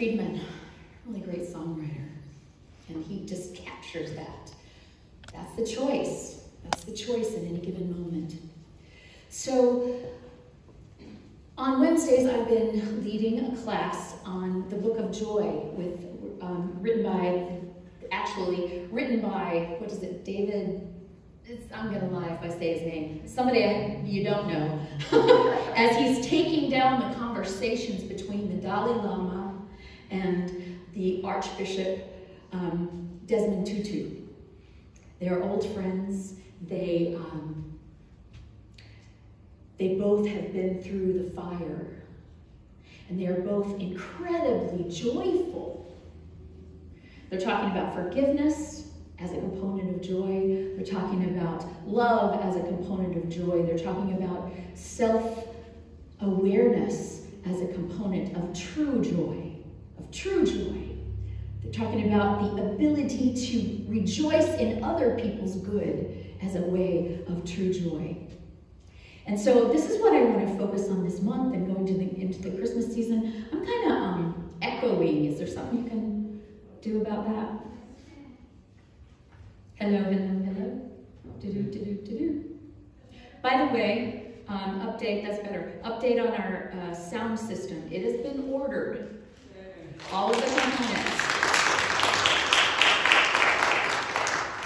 Friedman, really great songwriter, and he just captures that. That's the choice. That's the choice in any given moment. So, on Wednesdays, I've been leading a class on the Book of Joy, with um, written by, actually written by, what is it, David it's, I'm going to lie if I say his name, somebody you don't know, as he's taking down the conversations between the Dalai Lama and the Archbishop um, Desmond Tutu. They're old friends. They, um, they both have been through the fire. And they are both incredibly joyful. They're talking about forgiveness, as a component of joy. They're talking about love as a component of joy. They're talking about self awareness as a component of true joy, true joy. They're talking about the ability to rejoice in other people's good as a way of true joy. And so this is what I want to focus on this month and going the, into the Christmas season. I'm kind of um, echoing. Is there something you can do about that? Hello, hello, hello. Do-do, do-do, do-do. By the way, um, update, that's better. Update on our uh, sound system. It has been ordered. All of the components.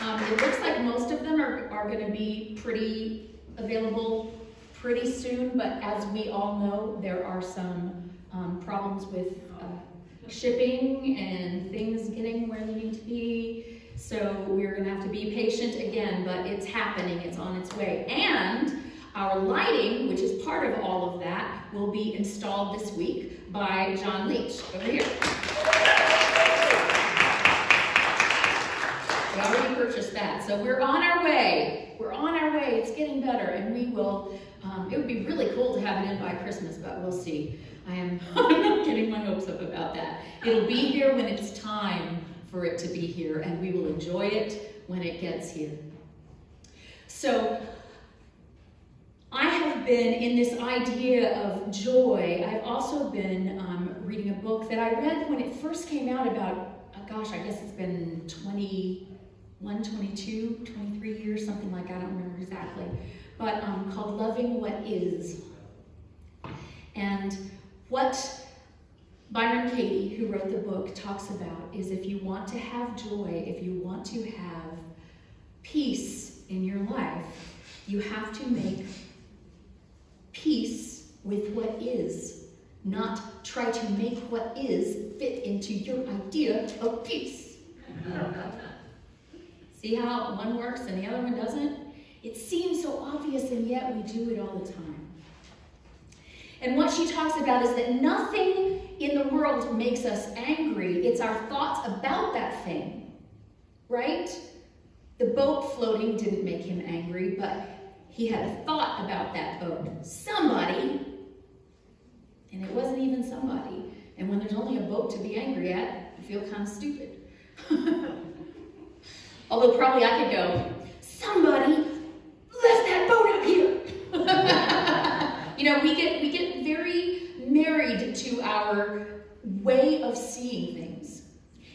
Um, it looks like most of them are, are going to be pretty available pretty soon, but as we all know, there are some um, problems with uh, shipping and things getting where they need to be. So we're going to have to be patient again, but it's happening, it's on its way. And our lighting, which is part of all of that, will be installed this week by John Leach over here. We already purchased that. So we're on our way. We're on our way. It's getting better. And we will, um, it would be really cool to have it in by Christmas, but we'll see. I am I'm not getting my hopes up about that. It'll be here when it's time for it to be here, and we will enjoy it when it gets here. So, I have been in this idea of joy. I've also been um, reading a book that I read when it first came out about, oh gosh, I guess it's been 21, 22, 23 years, something like that, I don't remember exactly, but um, called Loving What Is. And what Byron Katie, who wrote the book, talks about is if you want to have joy, if you want to have peace in your life, you have to make peace with what is, not try to make what is fit into your idea of peace. See how one works and the other one doesn't? It seems so obvious, and yet we do it all the time. And what she talks about is that nothing in the world makes us angry. It's our thoughts about that thing, right? The boat floating didn't make him angry, but he had a thought about that boat. Somebody, and it wasn't even somebody. And when there's only a boat to be angry at, you feel kind of stupid. Although probably I could go, somebody left that boat up here. you know, we get we get very married to our way of seeing things.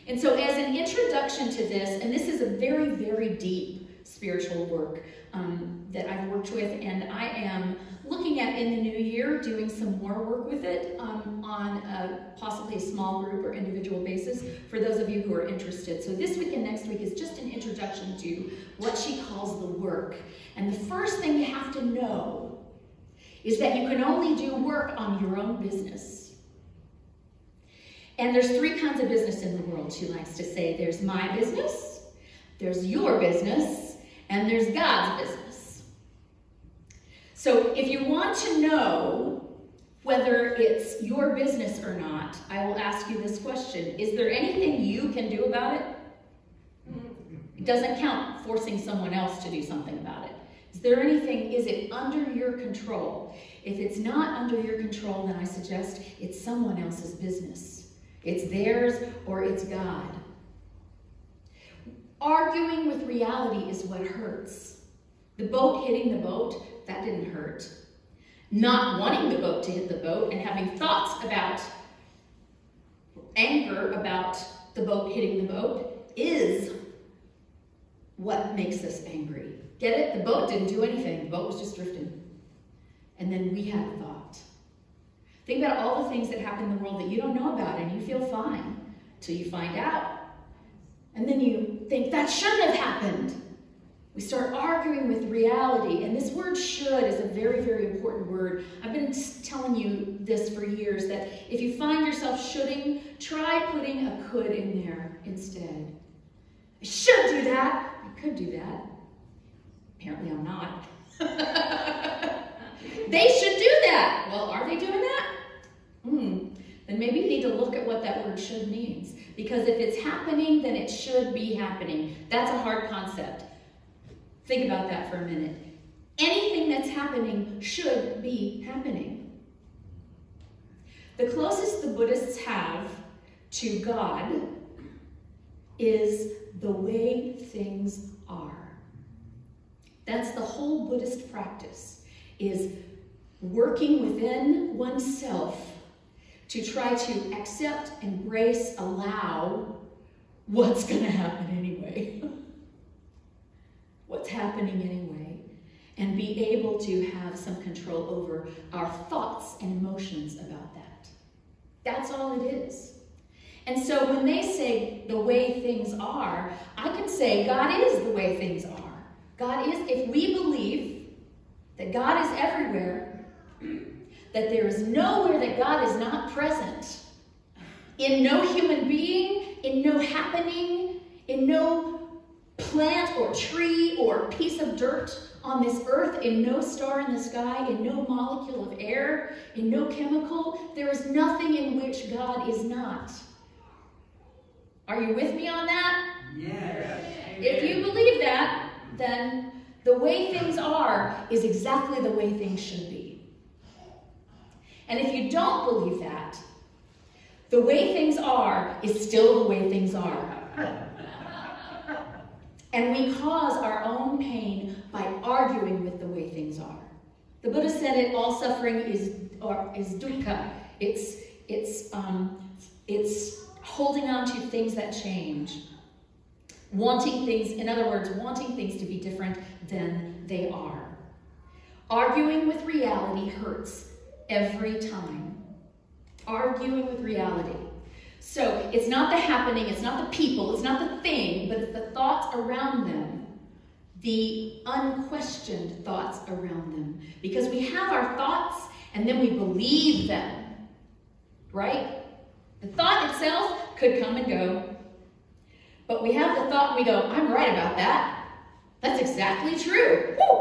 And so, as an introduction to this, and this is a very, very deep spiritual work um, that I've worked with, and I am looking at in the new year doing some more work with it um, on a, possibly a small group or individual basis for those of you who are interested. So, this week and next week is just an introduction to what she calls the work. And the first thing you have to know is that you can only do work on your own business. And there's three kinds of business in the world, she likes to say. There's my business, there's your business, and there's God's business. So if you want to know whether it's your business or not, I will ask you this question. Is there anything you can do about it? It doesn't count forcing someone else to do something about it. Is there anything, is it under your control? If it's not under your control, then I suggest it's someone else's business. It's theirs or it's God. Arguing with reality is what hurts. The boat hitting the boat, that didn't hurt. Not wanting the boat to hit the boat and having thoughts about anger about the boat hitting the boat is what makes us angry. Get it? The boat didn't do anything. The boat was just drifting. And then we had a thought. Think about all the things that happen in the world that you don't know about and you feel fine till you find out. And then you think that shouldn't have happened. We start arguing with reality, and this word should is a very, very important word. I've been telling you this for years that if you find yourself shoulding, try putting a could in there instead. I should do that. I could do that. Apparently, I'm not. they should do that. Well, are they doing that? Hmm. Then maybe you need to look at what that word should means. Because if it's happening, then it should be happening. That's a hard concept. Think about that for a minute. Anything that's happening should be happening. The closest the Buddhists have to God is the way things are. That's the whole Buddhist practice, is working within oneself to try to accept, embrace, allow what's going to happen anyway. what's happening anyway, and be able to have some control over our thoughts and emotions about that. That's all it is. And so when they say the way things are, I can say God is the way things are. God is, if we believe that God is everywhere, that there is nowhere that God is not present, in no human being, in no happening, in no plant or tree or piece of dirt on this earth, in no star in the sky, in no molecule of air, in no chemical. There is nothing in which God is not. Are you with me on that? Yes. If you believe that, then the way things are is exactly the way things should be. And if you don't believe that, the way things are is still the way things are. And we cause our own pain by arguing with the way things are. The Buddha said it, all suffering is, or, is dukkha. It's, it's, um, it's holding on to things that change. Wanting things, in other words, wanting things to be different than they are. Arguing with reality hurts every time. Arguing with reality. So it's not the happening, it's not the people, it's not the thing, but it's the thoughts around them, the unquestioned thoughts around them. Because we have our thoughts and then we believe them, right? The thought itself could come and go, but we have the thought and we go, I'm right about that. That's exactly true. Woo!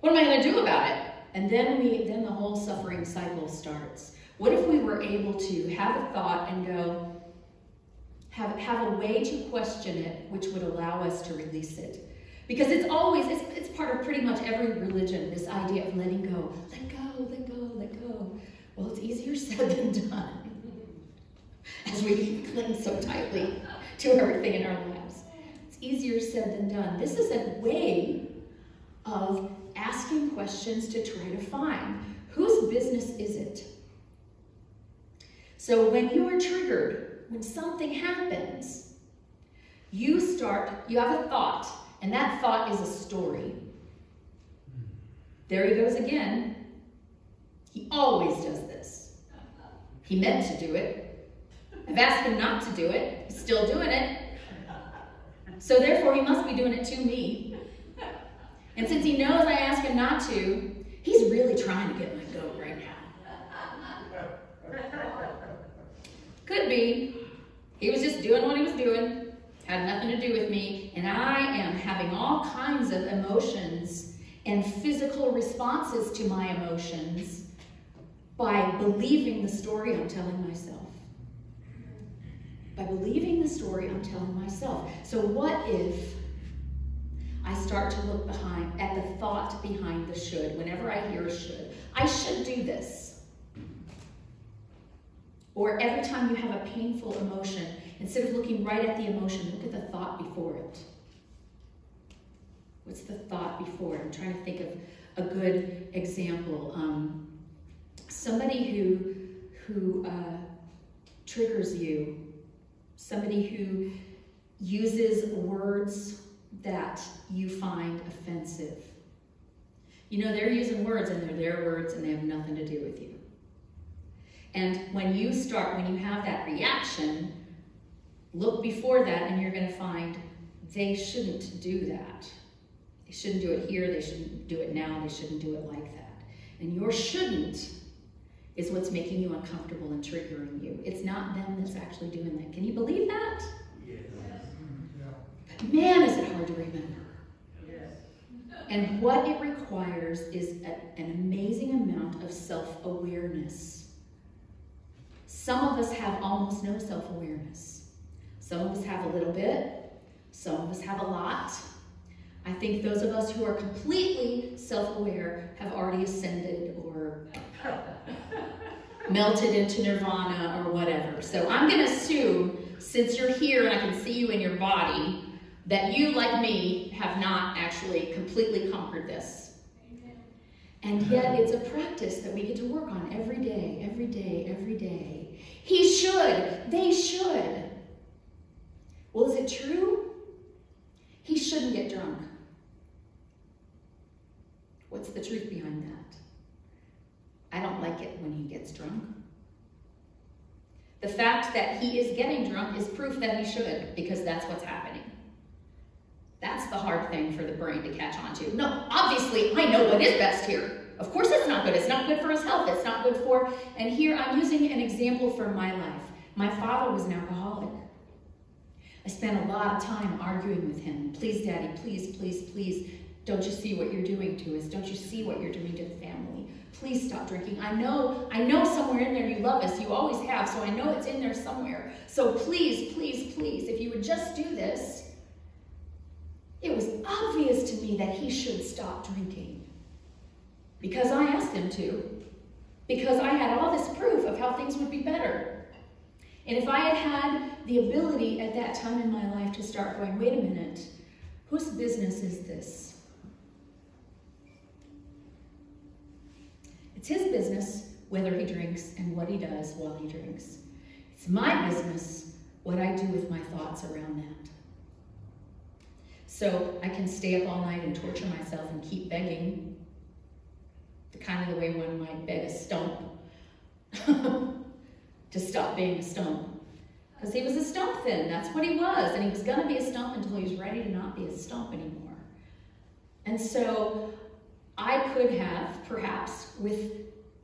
What am I going to do about it? And then we, then the whole suffering cycle starts. What if we were able to have a thought and go, have, have a way to question it which would allow us to release it? Because it's always, it's, it's part of pretty much every religion, this idea of letting go. Let go, let go, let go. Well, it's easier said than done. As we cling so tightly to everything in our lives. It's easier said than done. This is a way of asking questions to try to find whose business is it? So when you are triggered, when something happens, you start, you have a thought, and that thought is a story. There he goes again. He always does this. He meant to do it. I've asked him not to do it. He's still doing it. So therefore, he must be doing it to me. And since he knows I asked him not to, he's really trying to get my goat right now. Could be. He was just doing what he was doing, had nothing to do with me, and I am having all kinds of emotions and physical responses to my emotions by believing the story I'm telling myself. By believing the story I'm telling myself. So what if start to look behind at the thought behind the should whenever I hear a should? I should do this. Or every time you have a painful emotion, instead of looking right at the emotion, look at the thought before it. What's the thought before it? I'm trying to think of a good example. Um, somebody who who uh, triggers you somebody who uses words that you find offensive. You know, they're using words and they're their words and they have nothing to do with you. And when you start, when you have that reaction, look before that and you're going to find they shouldn't do that. They shouldn't do it here, they shouldn't do it now, they shouldn't do it like that. And your shouldn't is what's making you uncomfortable and triggering you. It's not them that's actually doing that. Can you believe that? Yes. Mm-hmm. But man, is it hard to remember. Yes. And what it requires is a, an amazing amount of self awareness. Some of us have almost no self awareness. Some of us have a little bit, some of us have a lot. I think those of us who are completely self aware have already ascended or melted into nirvana or whatever. So I'm going to assume, since you're here and I can see you in your body, that you, like me, have not actually completely conquered this. And yet it's a practice that we get to work on every day, every day, every day. He should. They should. Well, is it true? He shouldn't get drunk. What's the truth behind that? I don't like it when he gets drunk. The fact that he is getting drunk is proof that he should, because that's what's happening. That's the hard thing for the brain to catch on to. No, obviously, I know what is best here. Of course, it's not good. It's not good for his health. It's not good for, and here I'm using an example from my life. My father was an alcoholic. I spent a lot of time arguing with him. Please, Daddy, please, please, please, don't you see what you're doing to us? Don't you see what you're doing to the family? Please stop drinking. I know, I know somewhere in there you love us. You always have, so I know it's in there somewhere. So please, please, please, if you would just do this, it was obvious to me that he should stop drinking. Because I asked him to. Because I had all this proof of how things would be better. And if I had had the ability at that time in my life to start going, wait a minute, whose business is this? It's his business whether he drinks and what he does while he drinks. It's my business what I do with my thoughts around that. So I can stay up all night and torture myself and keep begging, the kind of the way one might beg a stump to stop being a stump. Because he was a stump then, that's what he was. And he was to be a stump until he was ready to not be a stump anymore. And so I could have, perhaps, with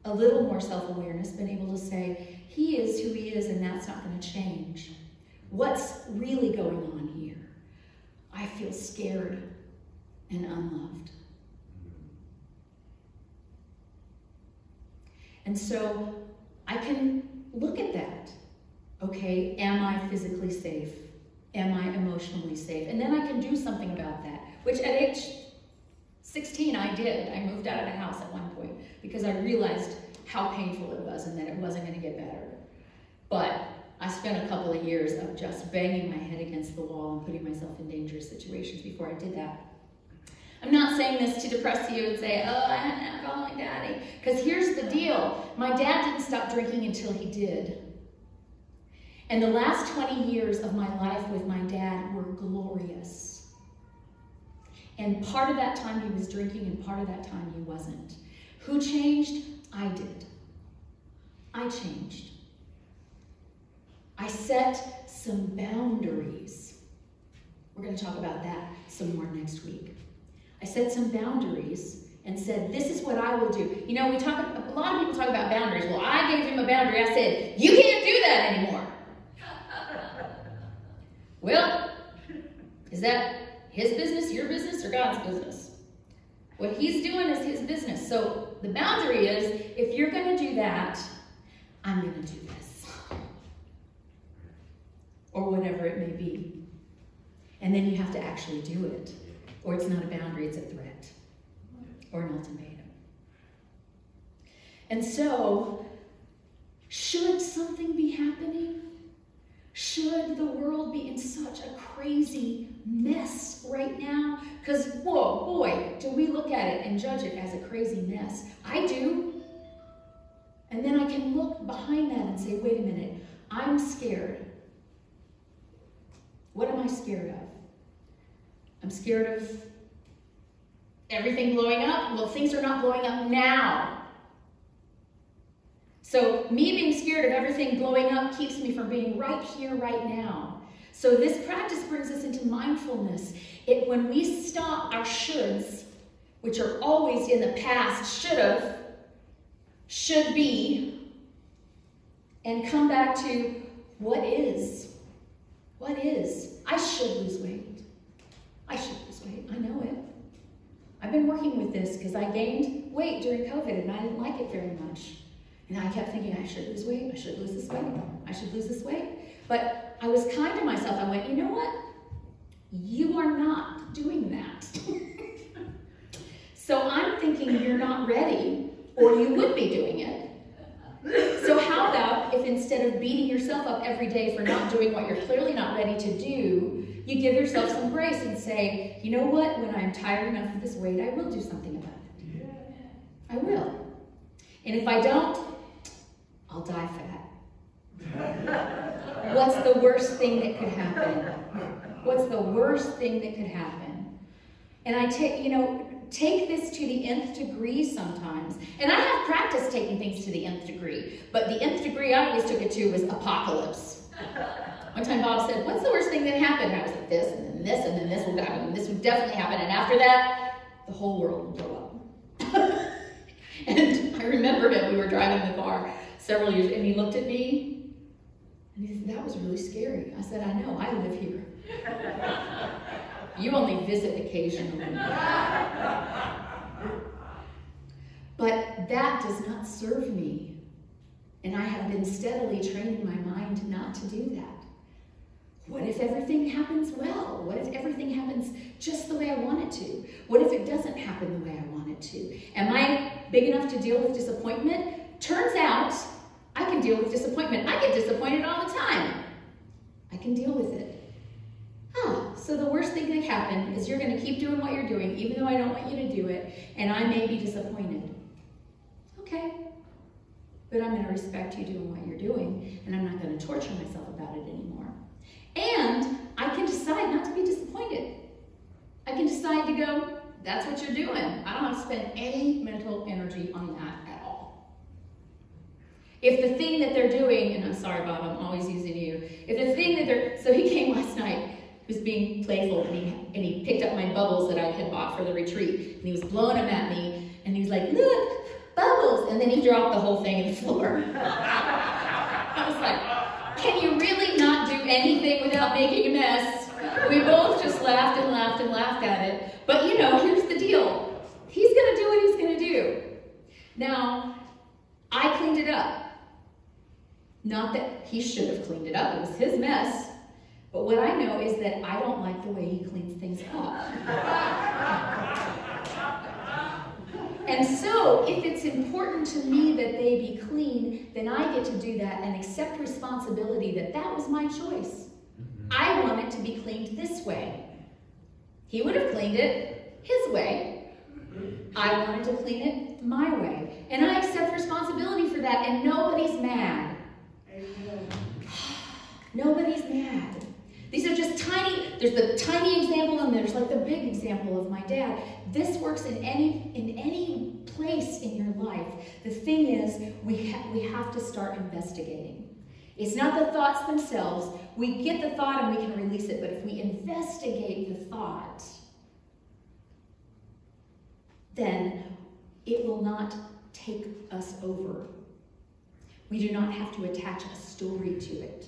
a little more self awareness, been able to say, He is who He is, and that's not to change. What's really going on here? I feel scared and unloved. And so I can look at that. Okay, am I physically safe? Am I emotionally safe? And then I can do something about that, which at age 16, I did. I moved out of the house at one point because I realized how painful it was and that it wasn't going to get better. But I spent a couple of years of just banging my head against the wall and putting myself in dangerous situations before I did that. I'm not saying this to depress you and say, oh, I had an alcoholic daddy. Because here's the deal. My dad didn't stop drinking until he did. And the last 20 years of my life with my dad were glorious. And part of that time he was drinking, and part of that time he wasn't. Who changed? I did. I changed. I set some boundaries. We're going to talk about that some more next week. I set some boundaries and said, This is what I will do. You know, we talk, a lot of people talk about boundaries. Well, I gave him a boundary. I said, You can't do that anymore. well, is that his business, your business, or God's business? What he's doing is his business. So the boundary is if you're going to do that, I'm going to do this. Or whatever it may be. And then you have to actually do it. Or it's not a boundary, it's a threat or an ultimatum. And so, should something be happening? Should the world be in such a crazy mess right now? Because, whoa, boy, do we look at it and judge it as a crazy mess. I do. And then I can look behind that and say, wait a minute, I'm scared. What am I scared of? I'm scared of everything blowing up. Well, things are not blowing up now. So, me being scared of everything blowing up keeps me from being right here, right now. So, this practice brings us into mindfulness. It, when we stop our shoulds, which are always in the past, should have, should be, and come back to what is. What is? I should lose weight. I should lose weight. I know it. I've been working with this because I gained weight during COVID and I didn't like it very much. And I kept thinking, I should lose weight, I should lose this weight, I should lose this weight. But I was kind to myself. I went, you know what? You are not doing that. so I'm thinking you're not ready, or you would be doing it. So how about if instead of beating yourself up every day for not doing what you're clearly not ready to do, you give yourself some grace and say, you know what, when I'm tired enough of this weight, I will do something about it. I will. And if I don't, I'll die fat. What's the worst thing that could happen? What's the worst thing that could happen? And I take, you know, take this to the nth degree sometimes. And I have practiced taking things to the nth degree, but the nth degree I always took it to was apocalypse. One time Bob said, what's the worst thing that happened? I was like, this, and then this, and then this would happen, and this would definitely happen. And after that, the whole world would blow up. and I remember him, we were driving the car, several years, and he looked at me, and he said, that was really scary. I said, I know, I live here. you only visit occasionally. But that does not serve me. And I have been steadily training my mind not to do that. What if everything happens well? What if everything happens just the way I want it to? What if it doesn't happen the way I want it to? Am I big enough to deal with disappointment? Turns out I can deal with disappointment. I get disappointed all the time. I can deal with it. So the worst thing that can happen is you're going to keep doing what you're doing, even though I don't want you to do it, and I may be disappointed. Okay, but I'm going to respect you doing what you're doing, and I'm not going to torture myself about it anymore. And I can decide not to be disappointed. I can decide to go, that's what you're doing. I don't have to spend any mental energy on that at all. if the thing that they're doing, and I'm sorry, Bob, I'm always using you. If the thing that they're, so he came last night, he was being playful, and he, and he picked up my bubbles that I had bought for the retreat, and he was blowing them at me, and he was like, look, bubbles, and then he dropped the whole thing in the floor. I was like, can you really not do anything without making a mess? We both just laughed and laughed and laughed at it. But you know, here's the deal. He's gonna do what he's gonna do. Now, I cleaned it up. Not that he should have cleaned it up, it was his mess. But what I know is that I don't like the way he cleans things up. and so, if it's important to me that they be clean, then I get to do that and accept responsibility that that was my choice. Mm-hmm. I want it to be cleaned this way. He would have cleaned it his way. I wanted to clean it my way. And I accept responsibility for that, and nobody's mad. Nobody's mad. These are just tiny, there's the tiny example and there's like the big example of my dad. This works in any in any place in your life. The thing is, we, ha we have to start investigating. It's not the thoughts themselves. We get the thought and we can release it, but if we investigate the thought, then it will not take us over. We do not have to attach a story to it.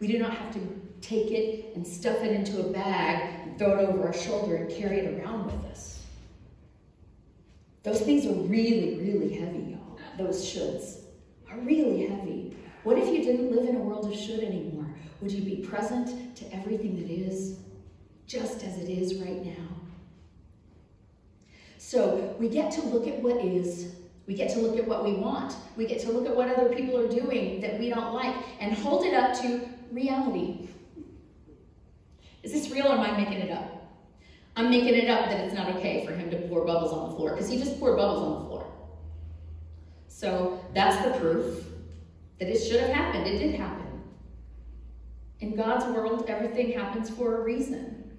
We do not have to take it and stuff it into a bag and throw it over our shoulder and carry it around with us. Those things are really, really heavy, y'all. Those shoulds are really heavy. What if you didn't live in a world of should anymore? Would you be present to everything that is, just as it is right now? So we get to look at what is we get to look at what we want. We get to look at what other people are doing that we don't like and hold it up to reality. Is this real or am I making it up? I'm making it up that it's not okay for him to pour bubbles on the floor because he just poured bubbles on the floor. So that's the proof that it should have happened. It did happen. In God's world, everything happens for a reason.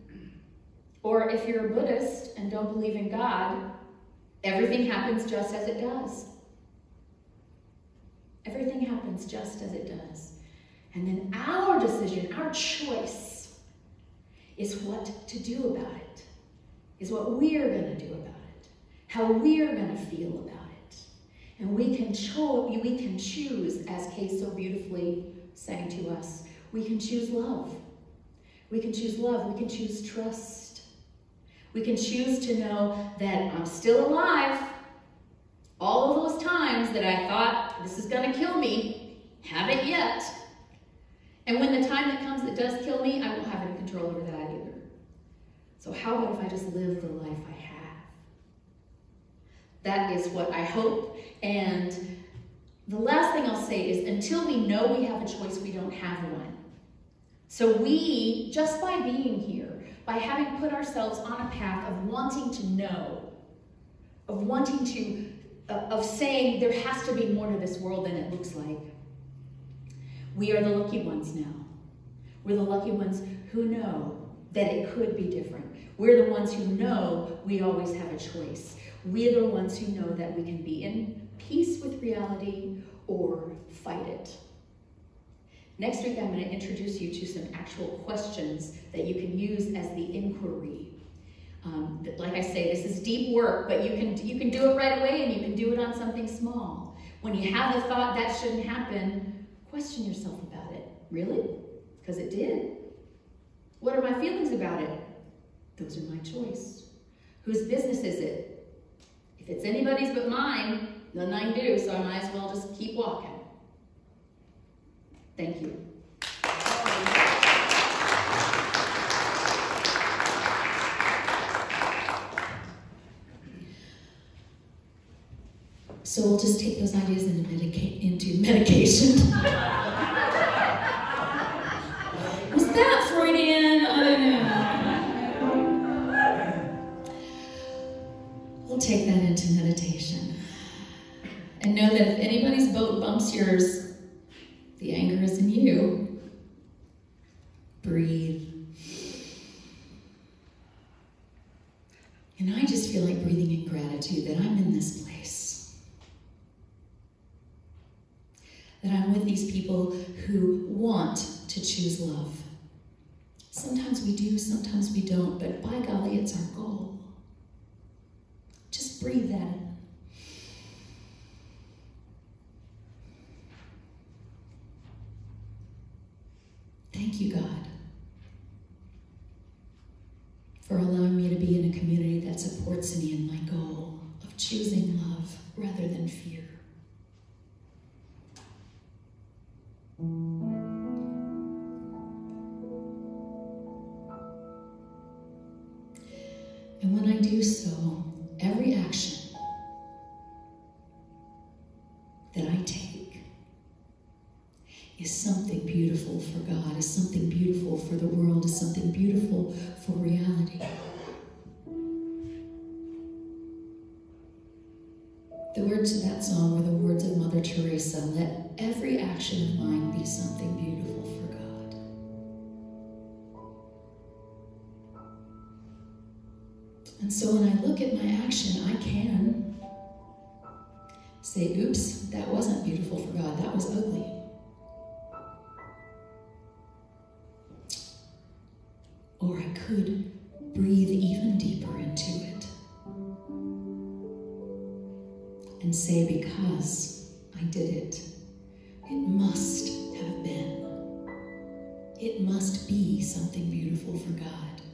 Or if you're a Buddhist and don't believe in God, everything happens just as it does. Everything happens just as it does. And then our decision, our choice, is what to do about it, is what we're going to do about it, how we're going to feel about it. And we can, cho- we can choose, as Kay so beautifully sang to us, we can choose love. We can choose love. We can choose trust. We can choose to know that I'm still alive. All of those times that I thought this is going to kill me, haven't yet. And when the time that comes that does kill me, I won't have any control over that. So how about if I just live the life I have? That is what I hope. And the last thing I'll say is until we know we have a choice, we don't have one. So we, just by being here, by having put ourselves on a path of wanting to know, of wanting to, uh, of saying there has to be more to this world than it looks like, we are the lucky ones now. We're the lucky ones who know that it could be different. We're the ones who know we always have a choice. We're the ones who know that we can be in peace with reality or fight it. Next week, I'm going to introduce you to some actual questions that you can use as the inquiry. Um, like I say, this is deep work, but you can, you can do it right away and you can do it on something small. When you have the thought that shouldn't happen, question yourself about it. Really? Because it did. What are my feelings about it? Those are my choice. Whose business is it? If it's anybody's but mine, nothing I do, so I might as well just keep walking. Thank you. So we'll just take those ideas medica- into medication. yours, the anger is in you. Breathe. And I just feel like breathing in gratitude that I'm in this place. That I'm with these people who want to choose love. Sometimes we do, sometimes we don't, but by golly, it's our goal. Just breathe that in. Thank you, God, for allowing me to be in a community that supports me in my goal of choosing love rather than fear. Something beautiful for God. And so when I look at my action, I can say, oops, that wasn't beautiful for God, that was ugly. or I could breathe even deeper into it and say, because I did it, it must something beautiful for God.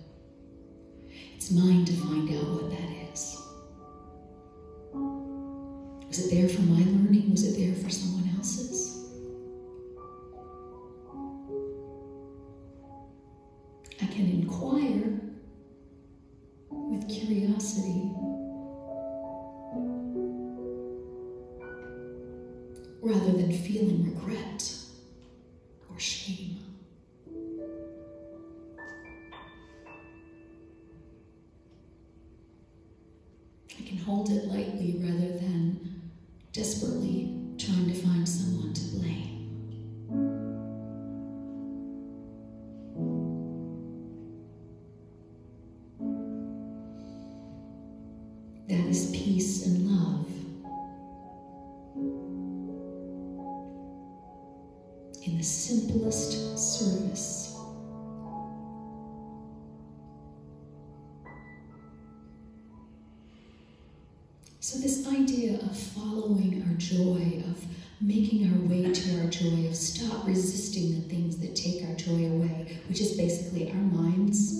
Following our joy, of making our way to our joy, of stop resisting the things that take our joy away, which is basically our minds.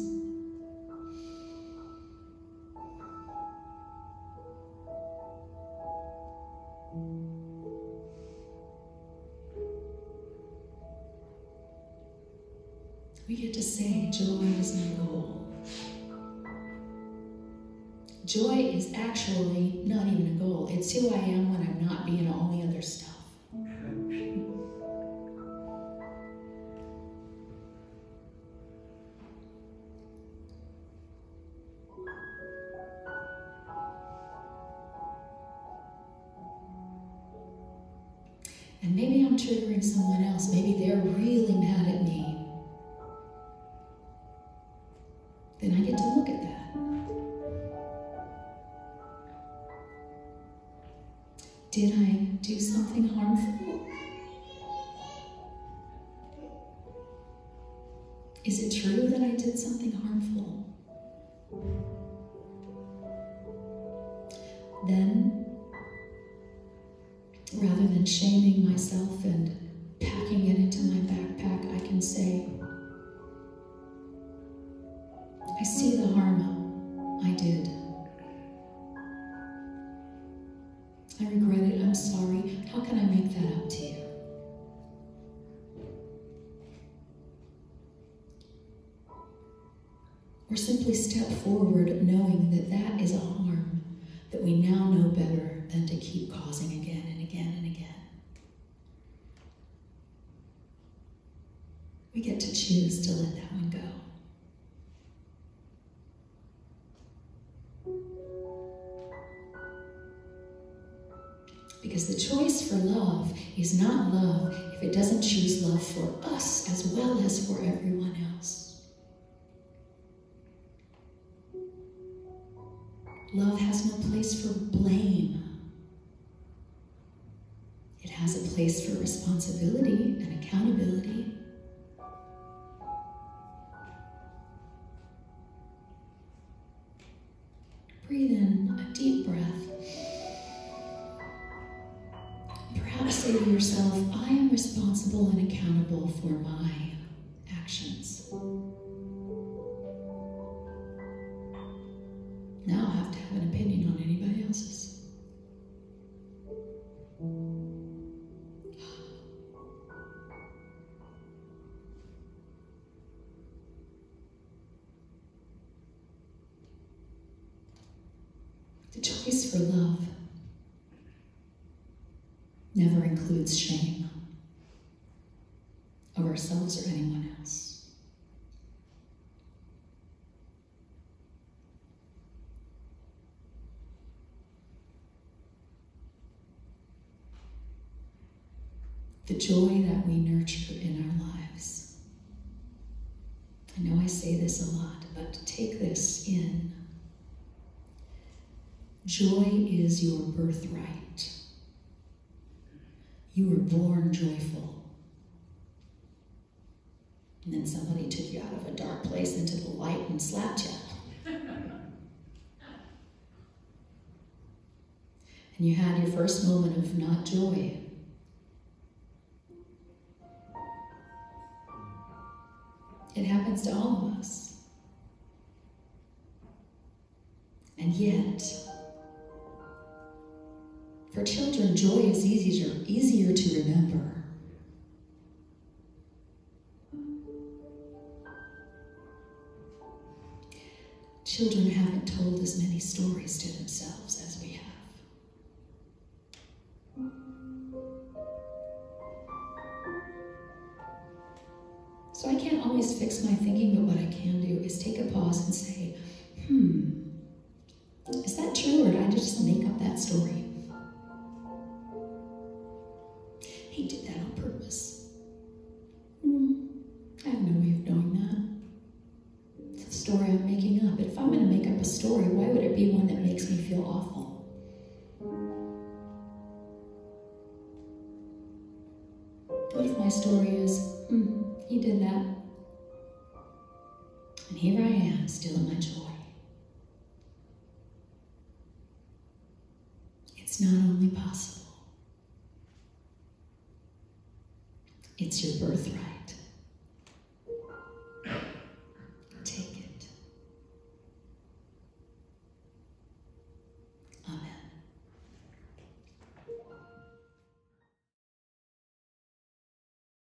We get to say joy is my goal. Joy is actually not even a goal. It's who I am when I'm not being all the other stuff. And maybe I'm triggering someone else. Maybe they're really mad shaming myself and packing it into my backpack, I can say, I see the harm I did. I regret it. I'm sorry. How can I make that up to you? Or simply step forward knowing that that is a harm that we now know better than to keep causing again and again and again. We get to choose to that one go. Because the choice for love is not love if it doesn't choose love for us as well as for everyone else. Love has no place for blame. It has a place for responsibility and accountability. Breathe in a deep breath. Perhaps say to yourself, I am responsible and accountable for my actions. Now I have to have an opinion on anybody else's. Includes shame of ourselves or anyone else. The joy that we nurture in our lives. I know I say this a lot, but take this in. Joy is your birthright. You were born joyful. And then somebody took you out of a dark place into the light and slapped you. and you had your first moment of not joy. It happens to all of us. And yet, for children, joy is easier, easier to remember. Children haven't told as many stories to themselves as we have. So I can't always fix my thinking, but what I can do is take a pause and say, hmm, is that true or did I just make up that story? Your birthright.